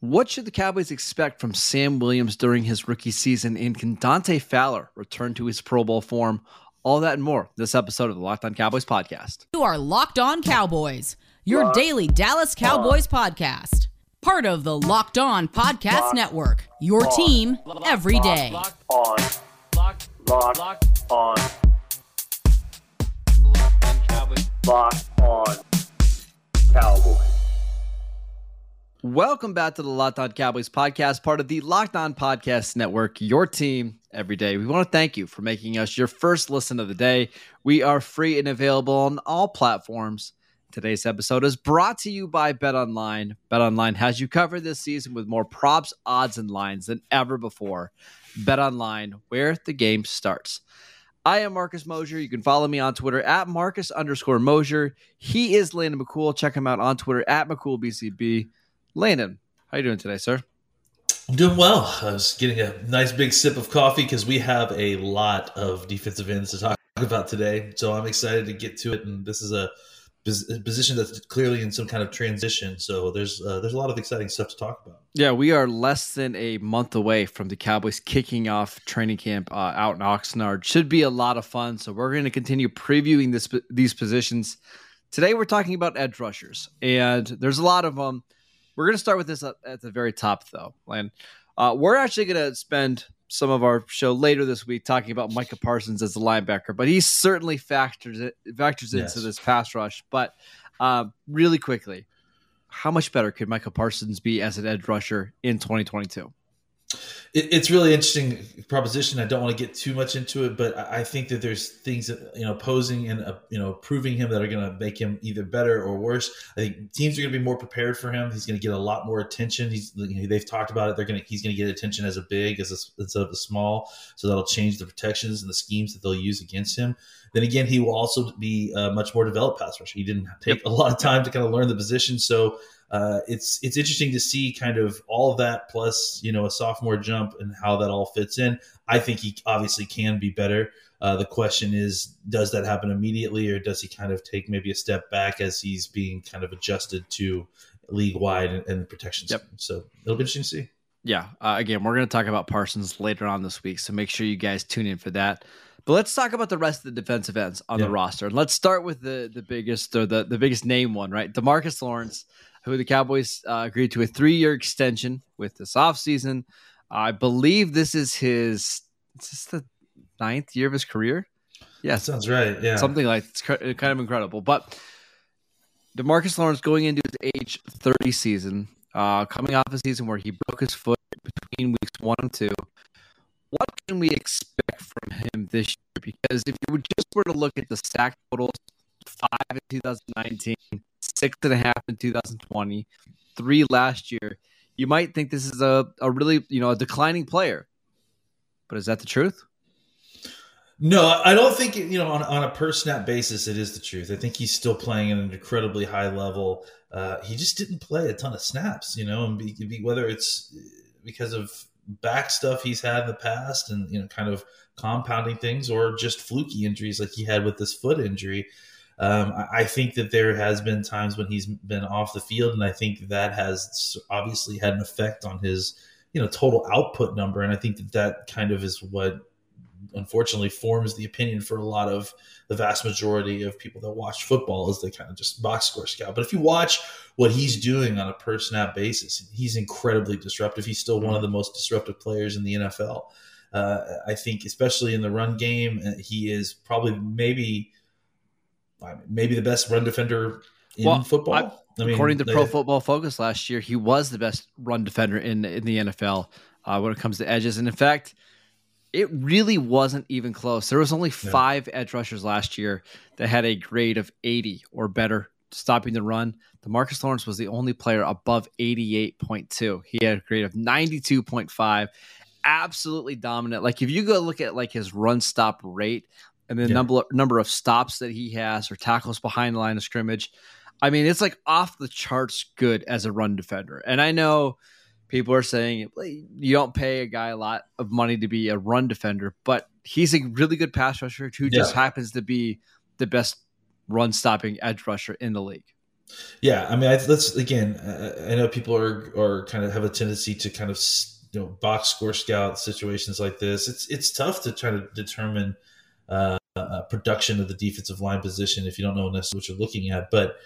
What should the Cowboys expect from Sam Williams during his rookie season? And can Dante Fowler return to his Pro Bowl form? All that and more this episode of the Locked On Cowboys podcast. You are Locked On Cowboys, your Locked daily Dallas Cowboys on. podcast. Part of the Locked On Podcast Locked Network. Your on. team every day. Locked on. Locked, Locked on. Locked on Cowboys. Welcome back to the Locked On Cowboys podcast, part of the Locked On Podcast Network, your team every day. We want to thank you for making us your first listen of the day. We are free and available on all platforms. Today's episode is brought to you by Bet Online. Bet Online has you covered this season with more props, odds, and lines than ever before. Bet Online, where the game starts. I am Marcus Mosher. You can follow me on Twitter at Marcus underscore Mosher. He is Landon McCool. Check him out on Twitter at McCoolBCB. Landon, how are you doing today, sir? I'm doing well. I was getting a nice big sip of coffee because we have a lot of defensive ends to talk about today. So I'm excited to get to it. And this is a position that's clearly in some kind of transition. So there's uh, there's a lot of exciting stuff to talk about. Yeah, we are less than a month away from the Cowboys kicking off training camp uh, out in Oxnard. Should be a lot of fun. So we're going to continue previewing this these positions. Today we're talking about edge rushers, and there's a lot of them. Um, we're going to start with this at the very top, though, and uh, we're actually going to spend some of our show later this week talking about Micah Parsons as a linebacker, but he certainly factors it factors yes. into this pass rush. But uh, really quickly, how much better could Micah Parsons be as an edge rusher in 2022? It, it's really interesting proposition. I don't want to get too much into it, but I think that there's things that you know posing and uh, you know proving him that are going to make him either better or worse. I think teams are going to be more prepared for him. He's going to get a lot more attention. He's you know, they've talked about it. They're going to he's going to get attention as a big as a, instead of a small. So that'll change the protections and the schemes that they'll use against him. Then again, he will also be a much more developed pass rusher. He didn't take a lot of time to kind of learn the position, so uh, it's it's interesting to see kind of all of that plus you know a sophomore jump and how that all fits in. I think he obviously can be better. Uh, the question is, does that happen immediately, or does he kind of take maybe a step back as he's being kind of adjusted to league wide and, and protection? Yep. So it'll be interesting to see. Yeah. Uh, again, we're going to talk about Parsons later on this week, so make sure you guys tune in for that. But let's talk about the rest of the defensive ends on yeah. the roster. And let's start with the the biggest or the, the biggest name one, right? Demarcus Lawrence who the Cowboys uh, agreed to a three year extension with this offseason. I believe this is his is this the ninth year of his career. Yeah, that sounds right. Yeah, something like it's kind of incredible. But Demarcus Lawrence going into his age 30 season, uh, coming off a season where he broke his foot between weeks one and two. What can we expect from him this year? Because if you would just were to look at the stack totals, five in 2019, six and a half in 2020, three last year. You might think this is a, a really, you know, a declining player. But is that the truth? No, I don't think you know on, on a per snap basis it is the truth. I think he's still playing at an incredibly high level. Uh, he just didn't play a ton of snaps, you know, and be, be, whether it's because of back stuff he's had in the past and you know kind of compounding things or just fluky injuries like he had with this foot injury. Um, I think that there has been times when he's been off the field, and I think that has obviously had an effect on his, you know, total output number. And I think that that kind of is what, unfortunately, forms the opinion for a lot of the vast majority of people that watch football is they kind of just box score scout. But if you watch what he's doing on a per snap basis, he's incredibly disruptive. He's still one of the most disruptive players in the NFL. Uh, I think, especially in the run game, uh, he is probably maybe maybe the best run defender in well, football. I, I mean, according to they, Pro Football Focus last year, he was the best run defender in in the NFL uh, when it comes to edges. And in fact, it really wasn't even close. There was only five edge rushers last year that had a grade of 80 or better stopping the run. Demarcus Lawrence was the only player above 88.2. He had a grade of 92.5. Absolutely dominant. Like if you go look at like his run stop rate, and the yeah. number number of stops that he has or tackles behind the line of scrimmage. I mean, it's like off the charts good as a run defender. And I know people are saying you don't pay a guy a lot of money to be a run defender, but he's a really good pass rusher who just happens to be the best run stopping edge rusher in the league. Yeah, I mean, I, let's again. I know people are are kind of have a tendency to kind of you know box score scout situations like this. It's it's tough to try to determine uh, production of the defensive line position if you don't know necessarily what you're looking at. But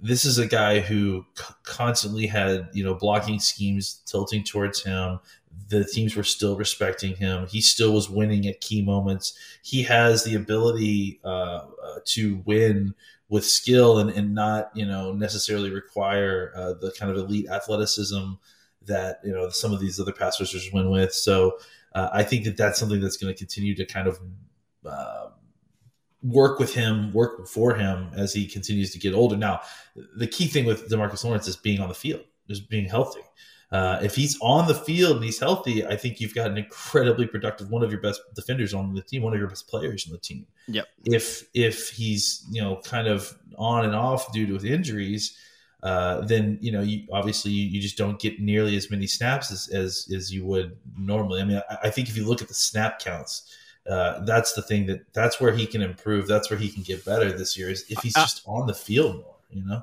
this is a guy who c- constantly had you know blocking schemes tilting towards him. The teams were still respecting him. He still was winning at key moments. He has the ability uh, uh, to win with skill and, and not you know necessarily require uh, the kind of elite athleticism that you know some of these other pass rushers win with. So uh, I think that that's something that's going to continue to kind of uh, work with him, work for him as he continues to get older. Now, the key thing with Demarcus Lawrence is being on the field, is being healthy. Uh, if he's on the field and he's healthy, I think you've got an incredibly productive one of your best defenders on the team, one of your best players on the team. Yep. If if he's you know kind of on and off due to injuries, uh, then you know you obviously you, you, just don't get nearly as many snaps as as, as you would normally. I mean, I, I think if you look at the snap counts, uh, that's the thing that that's where he can improve. That's where he can get better this year is if he's just on the field more. You know.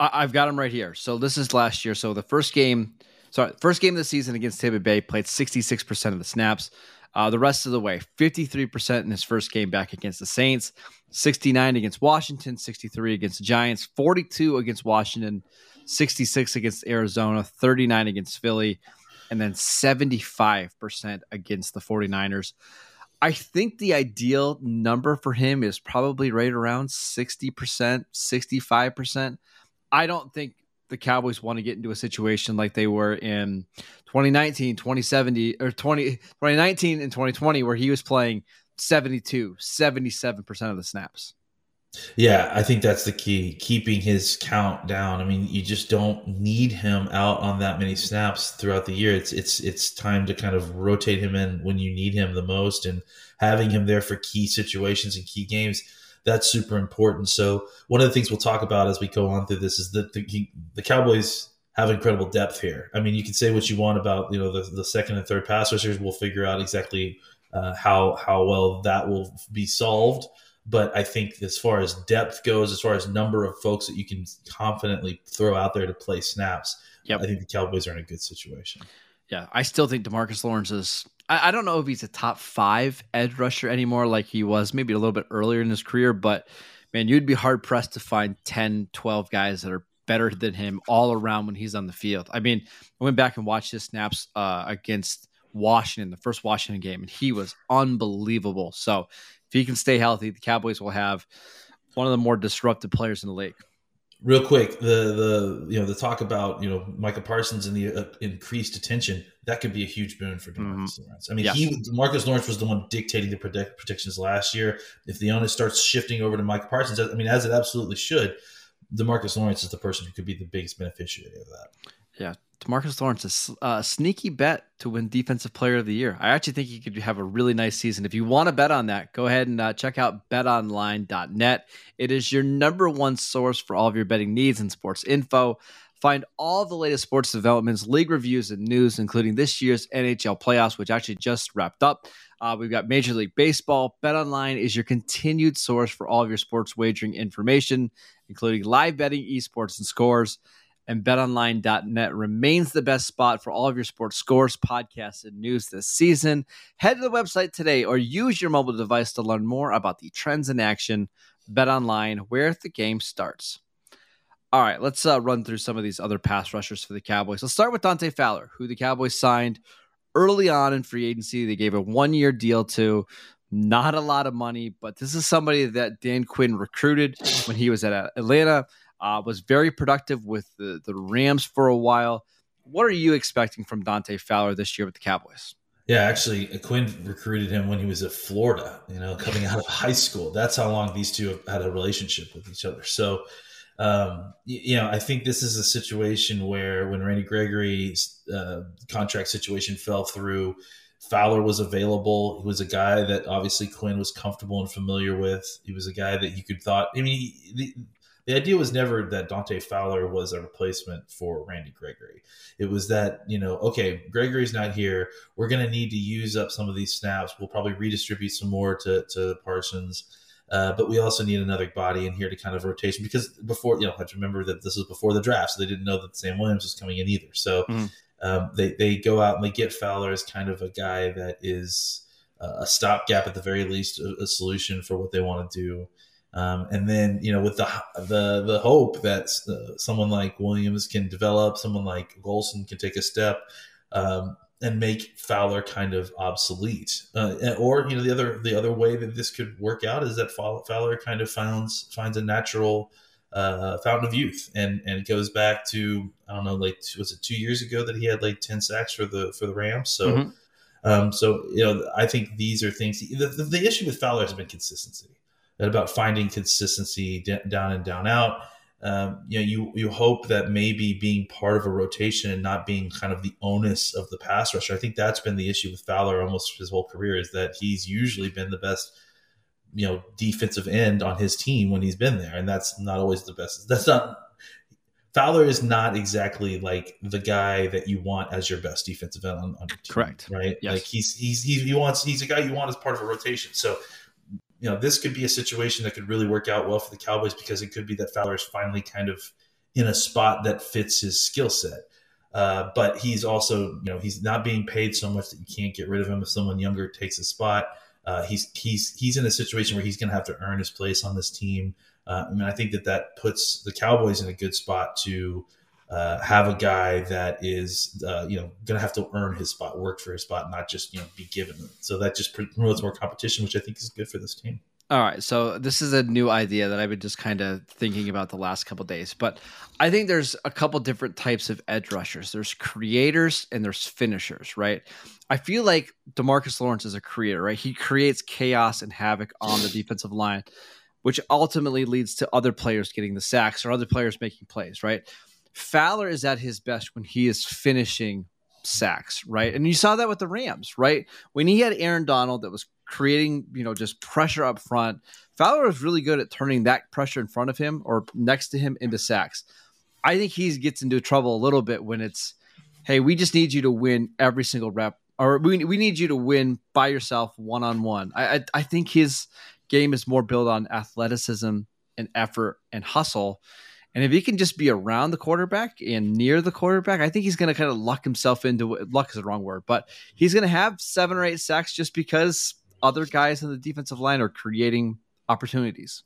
I've got him right here. So this is last year. So the first game, sorry, first game of the season against Tampa Bay played 66% of the snaps. Uh, the rest of the way, 53% in his first game back against the Saints, 69 against Washington, 63 against the Giants, 42 against Washington, 66 against Arizona, 39 against Philly, and then 75% against the 49ers. I think the ideal number for him is probably right around 60%, 65%. I don't think the Cowboys want to get into a situation like they were in 2019, 2070 or 20, 2019 and 2020 where he was playing 72, 77% of the snaps. Yeah, I think that's the key, keeping his count down. I mean, you just don't need him out on that many snaps throughout the year. It's it's it's time to kind of rotate him in when you need him the most and having him there for key situations and key games that's super important. So one of the things we'll talk about as we go on through this is that the, the Cowboys have incredible depth here. I mean, you can say what you want about you know the, the second and third pass rushers. We'll figure out exactly uh, how how well that will be solved. But I think as far as depth goes, as far as number of folks that you can confidently throw out there to play snaps, yep. I think the Cowboys are in a good situation. Yeah, I still think Demarcus Lawrence is I, I, don't know if he's a top five edge rusher anymore, like he was maybe a little bit earlier in his career, but man, you'd be hard pressed to find 10, 12 guys that are better than him all around when he's on the field. I mean, I went back and watched his snaps uh, against Washington, the first Washington game, and he was unbelievable. So if he can stay healthy, the Cowboys will have one of the more disruptive players in the league real quick the the you know the talk about you know Micah Parsons and the uh, increased attention that could be a huge boon for Demarcus mm-hmm. Lawrence. I mean, yes. Demarcus Lawrence was the one dictating the predict, predictions last year. If the onus starts shifting over to Micah Parsons, I mean, as it absolutely should, Demarcus Lawrence is the person who could be the biggest beneficiary of that. Yeah, Demarcus Lawrence is a sneaky bet to win Defensive Player of the Year. I actually think he could have a really nice season. If you want to bet on that, go ahead and uh, check out betonline.net. It is your number one source for all of your betting needs and sports info. Find all the latest sports developments, league reviews, and news, including this year's NHL playoffs, which actually just wrapped up. Uh, we've got Major League Baseball. BetOnline is your continued source for all of your sports wagering information, including live betting, esports, and scores and betonline.net remains the best spot for all of your sports scores, podcasts, and news this season. Head to the website today or use your mobile device to learn more about the trends in action. BetOnline, where the game starts. All right, let's uh, run through some of these other pass rushers for the Cowboys. Let's start with Dante Fowler, who the Cowboys signed early on in free agency. They gave a one year deal to. Not a lot of money, but this is somebody that Dan Quinn recruited when he was at Atlanta uh, was very productive with the, the Rams for a while. What are you expecting from Dante Fowler this year with the Cowboys? Yeah, actually, Quinn recruited him when he was at Florida, you know, coming out of high school. That's how long these two have had a relationship with each other. So, um, you, know, I think this is a situation where when Randy Gregory's uh, contract situation fell through, Fowler was available. He was a guy that obviously Quinn was comfortable and familiar with. He was a guy that you could thought. I mean, the, the idea was never that Dante Fowler was a replacement for Randy Gregory. It was that, you know, okay, Gregory's not here. We're going to need to use up some of these snaps. We'll probably redistribute some more to, to Parsons. Uh, but we also need another body in here to kind of rotation because before you know, I have to remember that this was before the draft, so they didn't know that Sam Williams was coming in either. So mm. um, they they go out and they get Fowler as kind of a guy that is a stopgap at the very least, a, a solution for what they want to do. Um, and then you know with the the the hope that uh, someone like Williams can develop, someone like Golson can take a step um, and make Fowler kind of obsolete. Uh, or you know the other the other way that this could work out is that Fowler kind of finds finds a natural uh, fountain of youth and and it goes back to I don't know like was it two years ago that he had like ten sacks for the for the Rams so. Mm-hmm. Um, so you know, I think these are things. The, the, the issue with Fowler has been consistency about finding consistency down and down out. Um, you know, you you hope that maybe being part of a rotation and not being kind of the onus of the pass rusher. I think that's been the issue with Fowler almost his whole career is that he's usually been the best, you know, defensive end on his team when he's been there, and that's not always the best. That's not Fowler is not exactly like the guy that you want as your best defensive end on, on your team. Correct. Right. Yes. Like he's he's he's he wants he's a guy you want as part of a rotation. So you know, this could be a situation that could really work out well for the Cowboys because it could be that Fowler is finally kind of in a spot that fits his skill set. Uh, but he's also, you know, he's not being paid so much that you can't get rid of him if someone younger takes a spot. Uh, he's he's he's in a situation where he's going to have to earn his place on this team. Uh, I mean, I think that that puts the Cowboys in a good spot to uh, have a guy that is, uh, you know, going to have to earn his spot, work for his spot, not just you know be given. So that just promotes more competition, which I think is good for this team. All right, so this is a new idea that I've been just kind of thinking about the last couple days, but I think there's a couple different types of edge rushers. There's creators and there's finishers, right? I feel like Demarcus Lawrence is a creator, right? He creates chaos and havoc on the defensive line, which ultimately leads to other players getting the sacks or other players making plays, right? Fowler is at his best when he is finishing sacks, right? And you saw that with the Rams, right? When he had Aaron Donald that was creating, you know, just pressure up front, Fowler was really good at turning that pressure in front of him or next to him into sacks. I think he gets into trouble a little bit when it's, hey, we just need you to win every single rep, or we, we need you to win by yourself one on one. I I think his game is more built on athleticism and effort and hustle. And if he can just be around the quarterback and near the quarterback, I think he's going to kind of luck himself into luck is the wrong word, but he's going to have seven or eight sacks just because other guys in the defensive line are creating opportunities.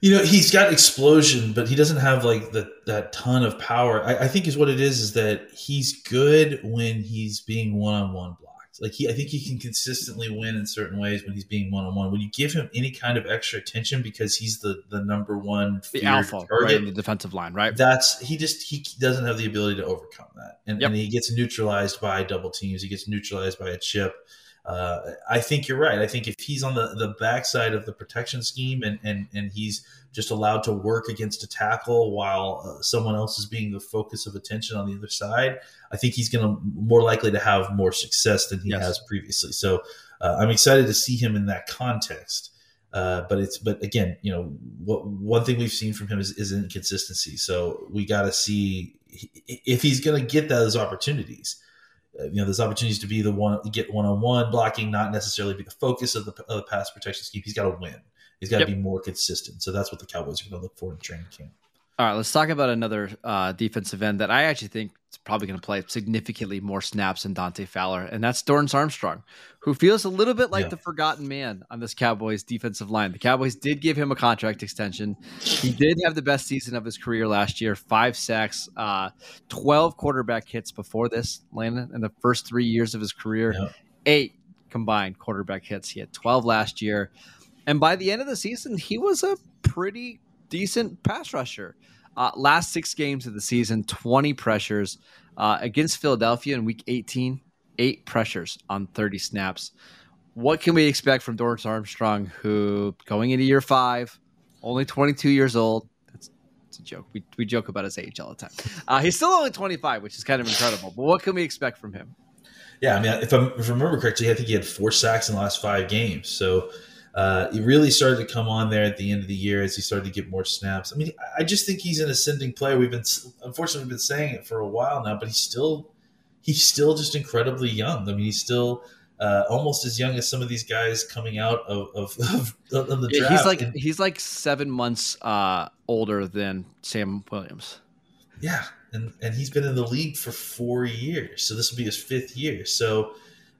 You know, he's got explosion, but he doesn't have like the, that ton of power. I, I think is what it is, is that he's good when he's being one on one block. Like he, I think he can consistently win in certain ways when he's being one on one. When you give him any kind of extra attention because he's the the number one the alpha target, right in the defensive line, right? That's he just he doesn't have the ability to overcome that, and, yep. and he gets neutralized by double teams. He gets neutralized by a chip. Uh, I think you're right. I think if he's on the, the backside of the protection scheme and, and, and he's just allowed to work against a tackle while uh, someone else is being the focus of attention on the other side, I think he's going to more likely to have more success than he yes. has previously. So uh, I'm excited to see him in that context. Uh, but it's but again, you know, what one thing we've seen from him is, is inconsistency. So we got to see if he's going to get those opportunities. Uh, you know, there's opportunities to be the one get one on one blocking, not necessarily be the focus of the, of the pass protection scheme. He's got to win. He's got to yep. be more consistent. So that's what the Cowboys are going to look for in training camp. All right, let's talk about another uh, defensive end that I actually think is probably going to play significantly more snaps than Dante Fowler, and that's Dorance Armstrong, who feels a little bit like yeah. the forgotten man on this Cowboys defensive line. The Cowboys did give him a contract extension. He did have the best season of his career last year five sacks, uh, 12 quarterback hits before this, Landon, in the first three years of his career, yeah. eight combined quarterback hits. He had 12 last year. And by the end of the season, he was a pretty decent pass rusher. Uh, last six games of the season, 20 pressures uh, against Philadelphia in week 18, eight pressures on 30 snaps. What can we expect from Dorance Armstrong, who going into year five, only 22 years old? That's, that's a joke. We, we joke about his age all the time. Uh, he's still only 25, which is kind of incredible. But what can we expect from him? Yeah, I mean, if, I'm, if I remember correctly, I think he had four sacks in the last five games. So uh, he really started to come on there at the end of the year as he started to get more snaps. I mean, I just think he's an ascending player. We've been unfortunately we've been saying it for a while now, but he's still he's still just incredibly young. I mean, he's still uh, almost as young as some of these guys coming out of, of, of, of the draft. He's like and, he's like seven months uh, older than Sam Williams. Yeah, and and he's been in the league for four years, so this will be his fifth year. So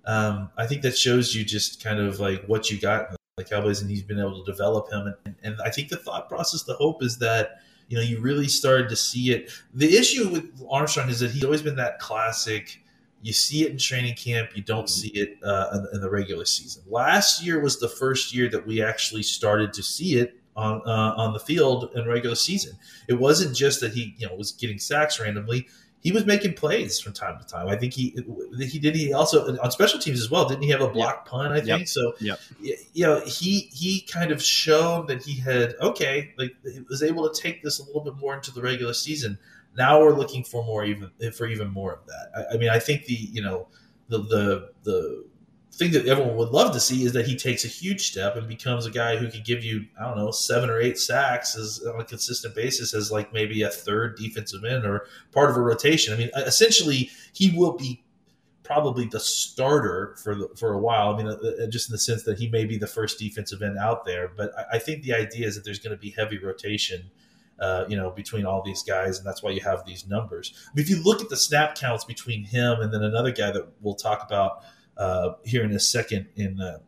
um, I think that shows you just kind of like what you got the Cowboys, and he's been able to develop him. And, and I think the thought process, the hope is that you know you really started to see it. The issue with Armstrong is that he's always been that classic. You see it in training camp, you don't see it uh, in, in, the regular season. Last year was the first year that we actually started to see it on uh, on the field in regular season. It wasn't just that he you know was getting sacks randomly he was making plays from time to time. I think he he did. He also on special teams as well. Didn't he have a block yep. punt? I think yep. so. Yeah, you know, he he kind of showed that he had okay, like he was able to take this a little bit more into the regular season. Now we're looking for more even for even more of that. I, I mean, I think the you know the the the thing that everyone would love to see is that he takes a huge step and becomes a guy who could give you I don't know seven or eight sacks as on a consistent basis as like maybe a third defensive end or part of a rotation. I mean, essentially he will be probably the starter for the, for a while. I mean, uh, uh, just in the sense that he may be the first defensive end out there, but I, I think the idea is that there's going to be heavy rotation. Uh, you know, between all these guys, and that's why you have these numbers. I mean, if you look at the snap counts between him and then another guy that we'll talk about uh, here in a second in uh,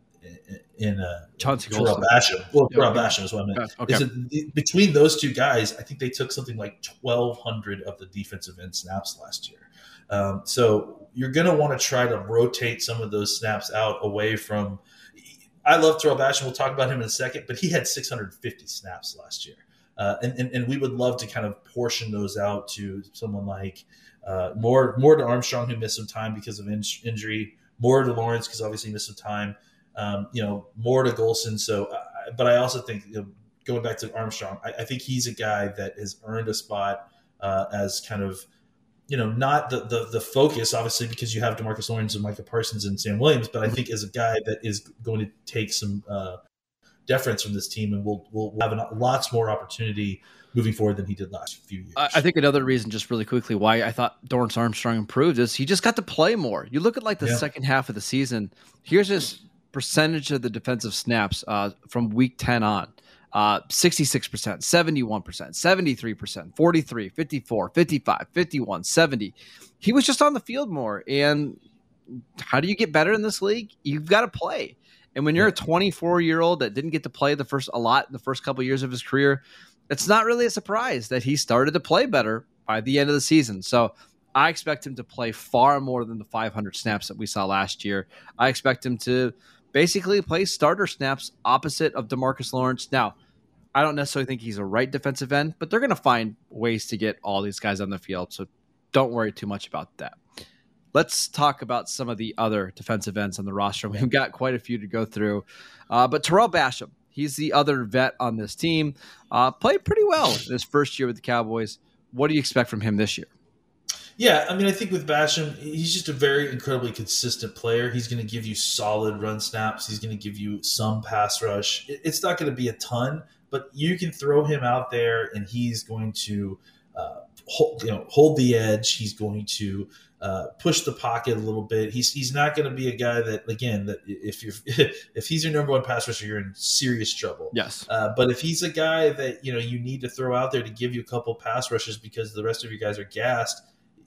in uh, Chauncey Terrell Basham. Well, Terrell Basham is what I meant. Okay. It, between those two guys, I think they took something like 1,200 of the defensive end snaps last year. Um, so you're going to want to try to rotate some of those snaps out away from. I love Terrell Basham. We'll talk about him in a second, but he had 650 snaps last year. Uh, and, and, and, we would love to kind of portion those out to someone like uh, more more to Armstrong who missed some time because of in- injury, more to Lawrence because obviously he missed some time. Um, you know, more to Golston. So, uh, but I also think you know, going back to Armstrong, I, I, think he's a guy that has earned a spot uh, as kind of you know not the, the the focus obviously because you have Demarcus Lawrence and Micah Parsons and Sam Williams, but I think as a guy that is going to take some uh, deference from this team and will will have an, lots more opportunity moving forward than he did last few years. I think another reason, just really quickly, why I thought Dorance Armstrong improved is he just got to play more. You look at like the yeah. second half of the season. Here's his percentage of the defensive snaps uh, from week 10 on. Uh, 66%, 71%, 73%, 43, 54, 55, 51, 70. He was just on the field more. And how do you get better in this league? You've got to play. And when you're a 24 year old that didn't get to play the first a lot in the first couple of years of his career, it's not really a surprise that he started to play better by the end of the season. So I expect him to play far more than the 500 snaps that we saw last year. I expect him to basically play starter snaps opposite of Demarcus Lawrence. Now, I don't necessarily think he's a right defensive end, but they're going to find ways to get all these guys on the field. So don't worry too much about that. Let's talk about some of the other defensive ends on the roster. We've got quite a few to go through. Uh, but Terrell Basham, He's the other vet on this team. Uh, played pretty well in his first year with the Cowboys. What do you expect from him this year? Yeah, I mean, I think with Basham, he's just a very incredibly consistent player. He's going to give you solid run snaps. He's going to give you some pass rush. It's not going to be a ton, but you can throw him out there, and he's going to, uh, hold, you know, hold the edge. He's going to uh, push the pocket a little bit. He's he's not going to be a guy that again that if you're if he's your number one pass rusher, you're in serious trouble. Yes. Uh, but if he's a guy that you know you need to throw out there to give you a couple pass rushes because the rest of your guys are gassed,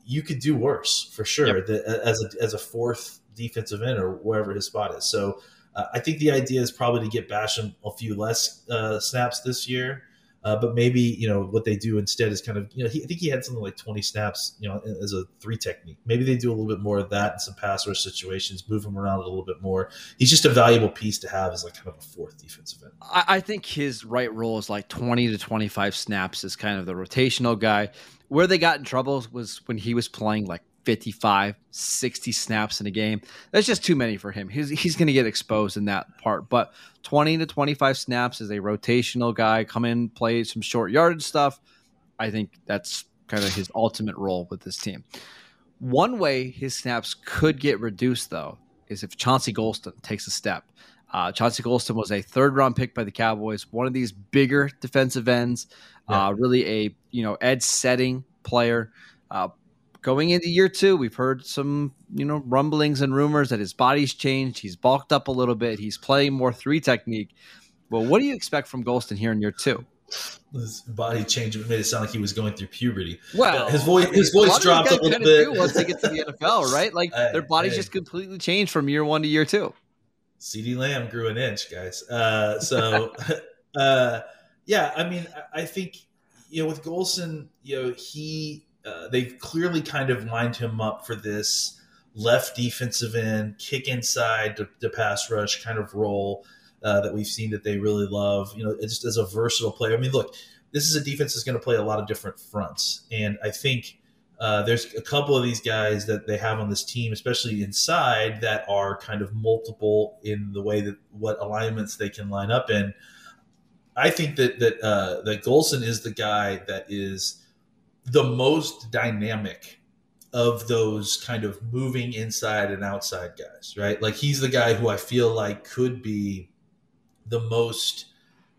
you could do worse for sure. Yep. The, as a as a fourth defensive end or wherever his spot is. So uh, I think the idea is probably to get Basham a few less uh, snaps this year. Uh, but maybe you know what they do instead is kind of you know he, I think he had something like 20 snaps you know as a three technique. Maybe they do a little bit more of that in some pass rush situations, move him around a little bit more. He's just a valuable piece to have as like kind of a fourth defensive end. I, I think his right role is like 20 to 25 snaps is kind of the rotational guy. Where they got in trouble was when he was playing like 55, 60 snaps in a game. That's just too many for him. He's, he's going to get exposed in that part. But 20 to 25 snaps as a rotational guy, come in, play some short yardage stuff. I think that's kind of his ultimate role with this team. One way his snaps could get reduced, though, is if Chauncey Golston takes a step. Uh, Chauncey Golston was a third round pick by the Cowboys, one of these bigger defensive ends, yeah. uh, really a you know edge setting player. Uh, going into year two, we've heard some, you know, rumblings and rumors that his body's changed. He's bulked up a little bit. He's playing more three technique. Well, what do you expect from Golston here in year two? His body changed. It made it sound like he was going through puberty. Well, his voice, his voice dropped a little bit once they get to the NFL, right? Like their bodies just completely changed from year one to year two. CeeDee Lamb grew an inch, guys. Uh, so, uh, yeah, I mean, I think you know with Golston, you know he uh, they've clearly kind of lined him up for this left defensive end, kick inside to, to pass rush kind of role uh, that we've seen that they really love. You know, just as a versatile player. I mean, look, this is a defense that's going to play a lot of different fronts, and I think. Uh, there's a couple of these guys that they have on this team, especially inside, that are kind of multiple in the way that what alignments they can line up in. I think that that uh, that Golston is the guy that is the most dynamic of those kind of moving inside and outside guys, right? Like he's the guy who I feel like could be the most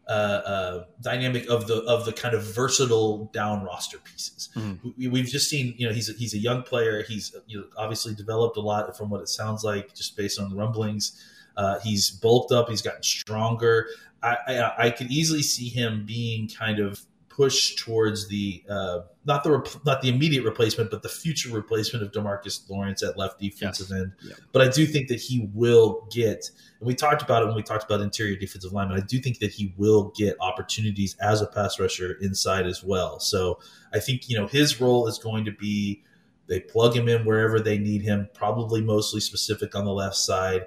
uh, uh, dynamic of the of the kind of versatile down roster pieces. Mm-hmm. We, have just seen, you know, he's a, he's a young player. He's you know, obviously developed a lot from what it sounds like, just based on the rumblings. Uh, he's bulked up. He's gotten stronger. I, I, I could easily see him being kind of push towards the uh, not the rep- not the immediate replacement, but the future replacement of Demarcus Lawrence at left defensive yes. end. Yeah. But I do think that he will get, and we talked about it when we talked about interior defensive lineman. I do think that he will get opportunities as a pass rusher inside as well. So I think you know his role is going to be they plug him in wherever they need him, probably mostly specific on the left side.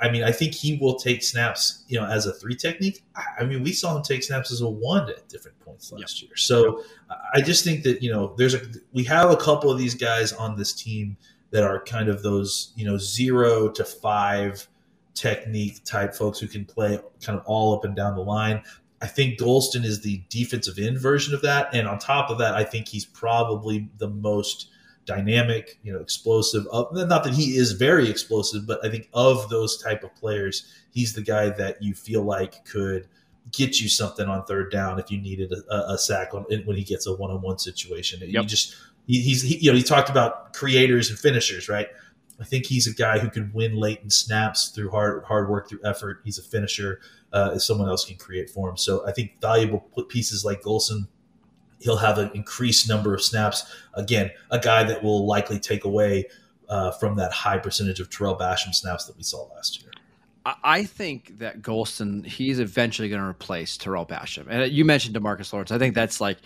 I mean, I think he will take snaps, you know, as a three technique. I mean, we saw him take snaps as a one at different points last yep. year. So yep. I just think that you know, there's a we have a couple of these guys on this team that are kind of those you know zero to five technique type folks who can play kind of all up and down the line. I think Golston is the defensive end version of that, and on top of that, I think he's probably the most dynamic, you know, explosive. not that he is very explosive, but I think of those type of players, he's the guy that you feel like could get you something on third down if you needed a, a sack on, when he gets a one-on-one situation. Yep. You just he, he's he, you know he talked about creators and finishers, right? I think he's a guy who can win late in snaps through hard hard work through effort. He's a finisher uh, if someone else can create for him. So I think valuable pieces like Golston he'll have an increased number of snaps. Again, a guy that will likely take away uh, from that high percentage of Terrell Basham snaps that we saw last year. I think that Golston, he's eventually going to replace Terrell Basham. And you mentioned Demarcus Lawrence. I think that's like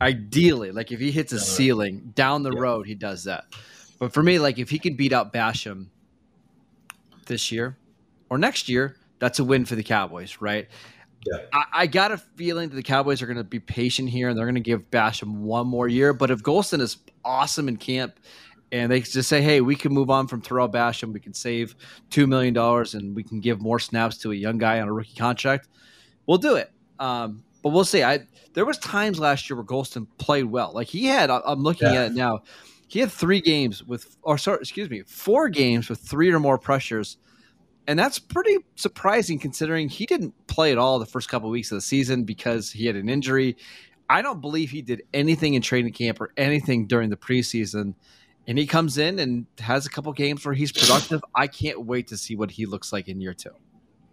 ideally, like if he hits a ceiling down the yeah. road, he does that. But for me, like if he can beat out Basham this year or next year, that's a win for the Cowboys, right? Yeah. I, I, got a feeling that the Cowboys are going to be patient here and they're going to give Basham one more year. But if Golston is awesome in camp and they just say, hey, we can move on from Terrell Basham, we can save $2 million and we can give more snaps to a young guy on a rookie contract, we'll do it. Um, but we'll see. I There was times last year where Golston played well. Like he had, I'm looking yeah. at it now, he had three games with, or sorry, excuse me, four games with three or more pressures – and that's pretty surprising considering he didn't play at all the first couple of weeks of the season because he had an injury. I don't believe he did anything in training camp or anything during the preseason. And he comes in and has a couple games where he's productive. I can't wait to see what he looks like in year two.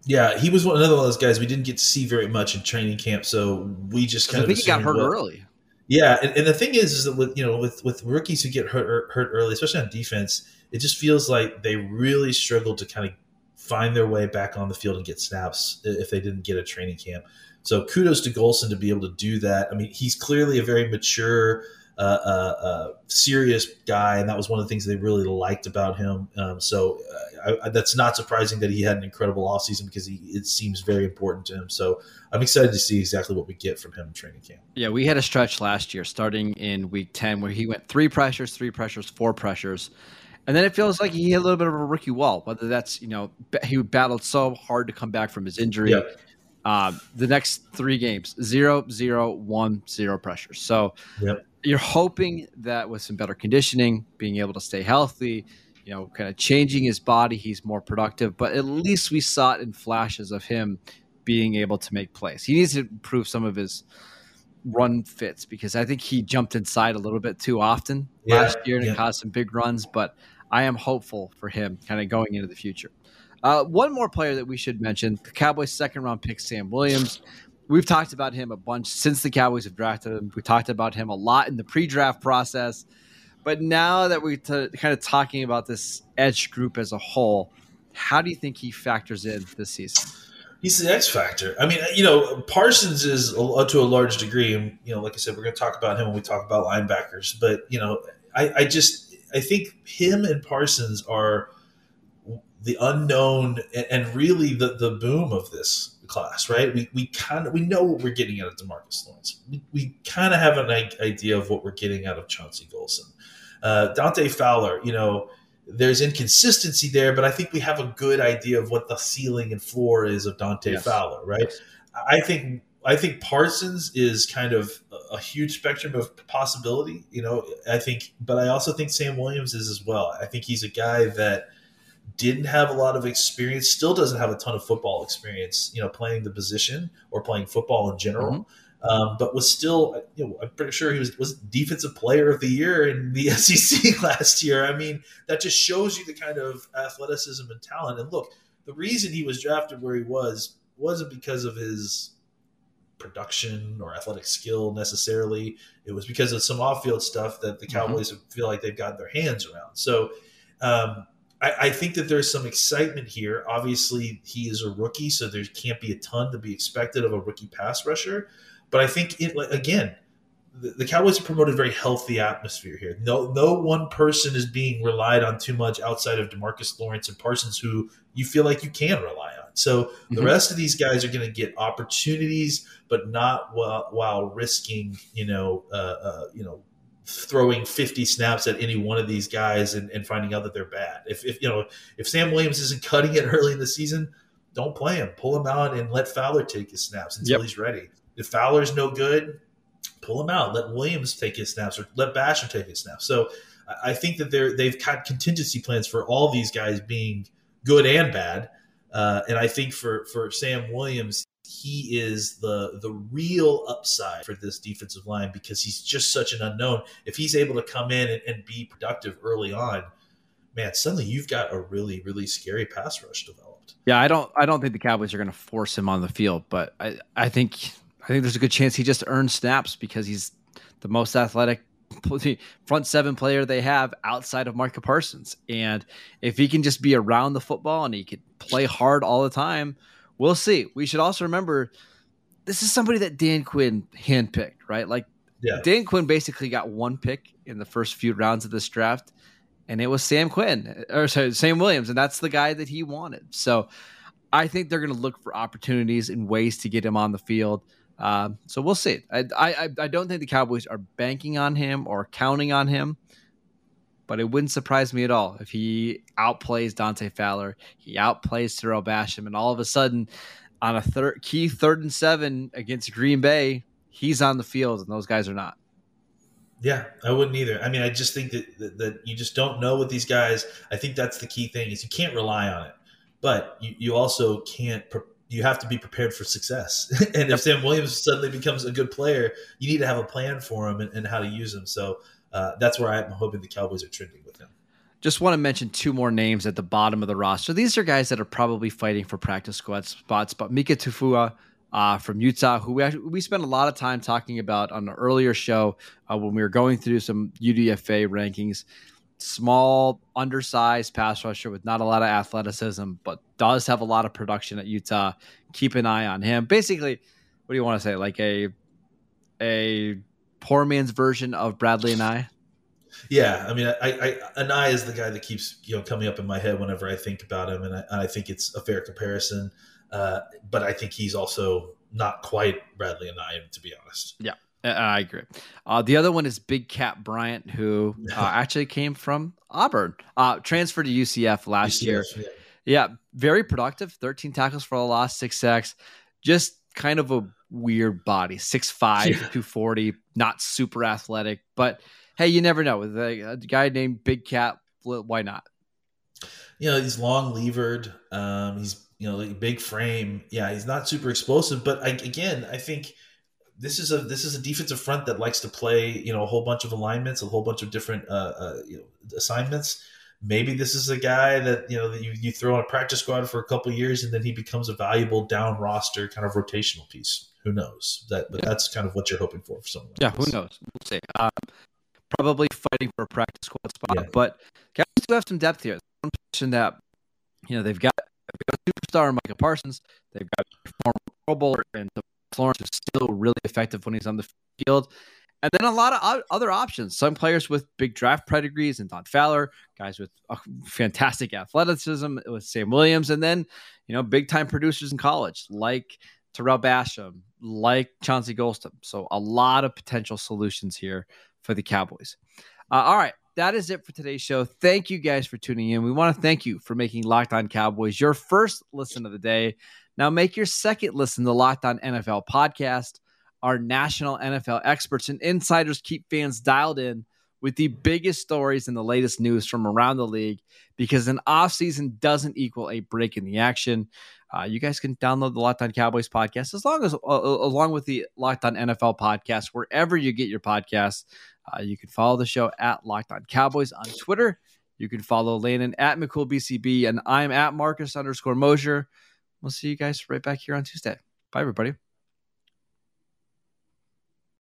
Yeah, he was one, another one of those guys we didn't get to see very much in training camp, so we just kind I of. think he got hurt well, early. Yeah, and, and, the thing is, is that with you know with with rookies who get hurt hurt early, especially on defense, it just feels like they really struggle to kind of find their way back on the field and get snaps if they didn't get a training camp. So kudos to Golston to be able to do that. I mean, he's clearly a very mature, uh, uh, uh, serious guy, and that was one of the things they really liked about him. Um, so uh, I, that's not surprising that he had an incredible offseason because he, it seems very important to him. So I'm excited to see exactly what we get from him in training camp. Yeah, we had a stretch last year starting in week 10 where he went three pressures, three pressures, four pressures. And then it feels like he hit a little bit of a rookie wall, whether that's, you know, he battled so hard to come back from his injury. Uh, the next three games, zero, zero, one, zero pressure. So yep. you're hoping that with some better conditioning, being able to stay healthy, you know, kind of changing his body, he's more productive. But at least we saw it in flashes of him being able to make plays. He needs to improve some of his run fits because I think he jumped inside a little bit too often yeah, last year and yeah. caused some big runs. But I am hopeful for him kind of going into the future. Uh, one more player that we should mention the Cowboys' second round pick, Sam Williams. We've talked about him a bunch since the Cowboys have drafted him. We talked about him a lot in the pre draft process. But now that we're t- kind of talking about this edge group as a whole, how do you think he factors in this season? He's the X factor. I mean, you know, Parsons is a, to a large degree, you know, like I said, we're going to talk about him when we talk about linebackers. But you know, I, I just I think him and Parsons are the unknown and, and really the the boom of this class, right? We we kind of we know what we're getting out of Demarcus Lawrence. We, we kind of have an idea of what we're getting out of Chauncey Golston. Uh, Dante Fowler, you know, there's inconsistency there, but I think we have a good idea of what the ceiling and floor is of Dante yes. Fowler, right? Yes. I think I think Parsons is kind of a huge spectrum of possibility, you know. I think, but I also think Sam Williams is as well. I think he's a guy that didn't have a lot of experience, still doesn't have a ton of football experience, you know, playing the position or playing football in general. Mm-hmm. Um, but was still, you know, I'm pretty sure he was was defensive player of the year in the SEC last year. I mean, that just shows you the kind of athleticism and talent. And look, the reason he was drafted where he was wasn't because of his production or athletic skill necessarily. It was because of some off-field stuff that the mm-hmm. Cowboys mm-hmm. feel like they've got their hands around. So um, I, I, think that there's some excitement here. Obviously, he is a rookie, so there can't be a ton to be expected of a rookie pass rusher. But I think it again, the, the Cowboys have promoted a very healthy atmosphere here. No, no one person is being relied on too much outside of Demarcus Lawrence and Parsons, who you feel like you can rely on. So mm-hmm. the rest of these guys are going to get opportunities, but not while, while risking, you know, uh, uh, you know, throwing 50 snaps at any one of these guys and, and finding out that they're bad. If, if you know, if Sam Williams isn't cutting it early in the season, don't play him. Pull him out and let Fowler take his snaps until yep. he's ready. If Fowler's no good, pull him out. Let Williams take his snaps or let Basham take his snaps. So I think that they're they've got contingency plans for all these guys being good and bad. Uh, and I think for for Sam Williams, he is the the real upside for this defensive line because he's just such an unknown. If he's able to come in and, and be productive early on, man, suddenly you've got a really really scary pass rush developed. Yeah, I don't I don't think the Cowboys are going to force him on the field, but I I think I think there's a good chance he just earns snaps because he's the most athletic front seven player they have outside of Micah Parsons. And if he can just be around the football and he can play hard all the time, we'll see. We should also remember this is somebody that Dan Quinn handpicked, right? Like yeah. Dan Quinn basically got one pick in the first few rounds of this draft, and it was Sam Quinn or sorry, Sam Williams, and that's the guy that he wanted. So I think they're going to look for opportunities and ways to get him on the field. Uh, so we'll see. I, I I don't think the Cowboys are banking on him or counting on him, but it wouldn't surprise me at all if he outplays Dante Fowler, he outplays Terrell Basham, and all of a sudden, on a key third and seven against Green Bay, he's on the field and those guys are not. Yeah, I wouldn't either. I mean, I just think that, that, that you just don't know with these guys. I think that's the key thing is you can't rely on it, but you, you also can't pre- you have to be prepared for success. and if Sam Williams suddenly becomes a good player, you need to have a plan for him and, and how to use him. So uh, that's where I'm hoping the Cowboys are trending with him. Just want to mention two more names at the bottom of the roster. These are guys that are probably fighting for practice squad spots, but Mika Tafua uh, from Utah, who we, actually, we spent a lot of time talking about on an earlier show uh, when we were going through some UDFA rankings small, undersized pass rusher with not a lot of athleticism, but does have a lot of production at Utah. Keep an eye on him. Basically, what do you want to say? Like a a poor man's version of Bradley Anae. Yeah, I mean, I, I, Anae is the guy that keeps you know coming up in my head whenever I think about him, and I, I think it's a fair comparison. Uh, but I think he's also not quite Bradley Anae, to be honest. Yeah. I agree. Uh, the other one is Big Kat Bryant, who uh, actually came from Auburn, uh, transferred to UCF last UCF, year. Yeah. yeah. very productive. 13 tackles for a loss, six sacks. Just kind of a weird body, 6'5, yeah. 240, not super athletic. But hey, you never know. With a, a guy named Big Cat, why not? You know, he's long levered. Um, he's, you know, like big frame. Yeah, he's not super explosive. But I, again, I think – this is a this is a defensive front that likes to play you know a whole bunch of alignments, a whole bunch of different uh, uh, you know, assignments. Maybe this is a guy that you know that you, you throw on a practice squad for a couple years and then he becomes a valuable down roster kind of rotational piece. Who knows? That but yeah. that's kind of what you're hoping for for someone. Yeah, who knows? We'll see. Um, probably fighting for a practice squad spot, yeah. but guys do have some depth here. One position that you know they've got, they've got superstar Micah Parsons. They've got former Pro Bowler and Lawrence is still really effective when he's on the field. And then a lot of other options. Some players with big draft pedigrees and Dante Fowler, guys with fantastic athleticism with Sam Williams, and then you know big time producers in college like Tarell Basham, like Chauncey Golston. So a lot of potential solutions here for the Cowboys. Uh, all right, that is it for today's show. Thank you guys for tuning in. We want to thank you for making Locked On Cowboys your first listen of the day. Now make your second listen to Locked On NFL podcast. Our national NFL experts and insiders keep fans dialed in with the biggest stories and the latest news from around the league because an offseason doesn't equal a break in the action. Uh, you guys can download the Locked On Cowboys podcast as long as uh, uh along with the Locked On NFL podcast wherever you get your podcasts. Uh, you can follow the show at Locked On Cowboys on Twitter. You can follow Landon at McCoolBCB and I'm at Marcus underscore Mosher. We'll see you guys right back here on Tuesday. Bye, everybody.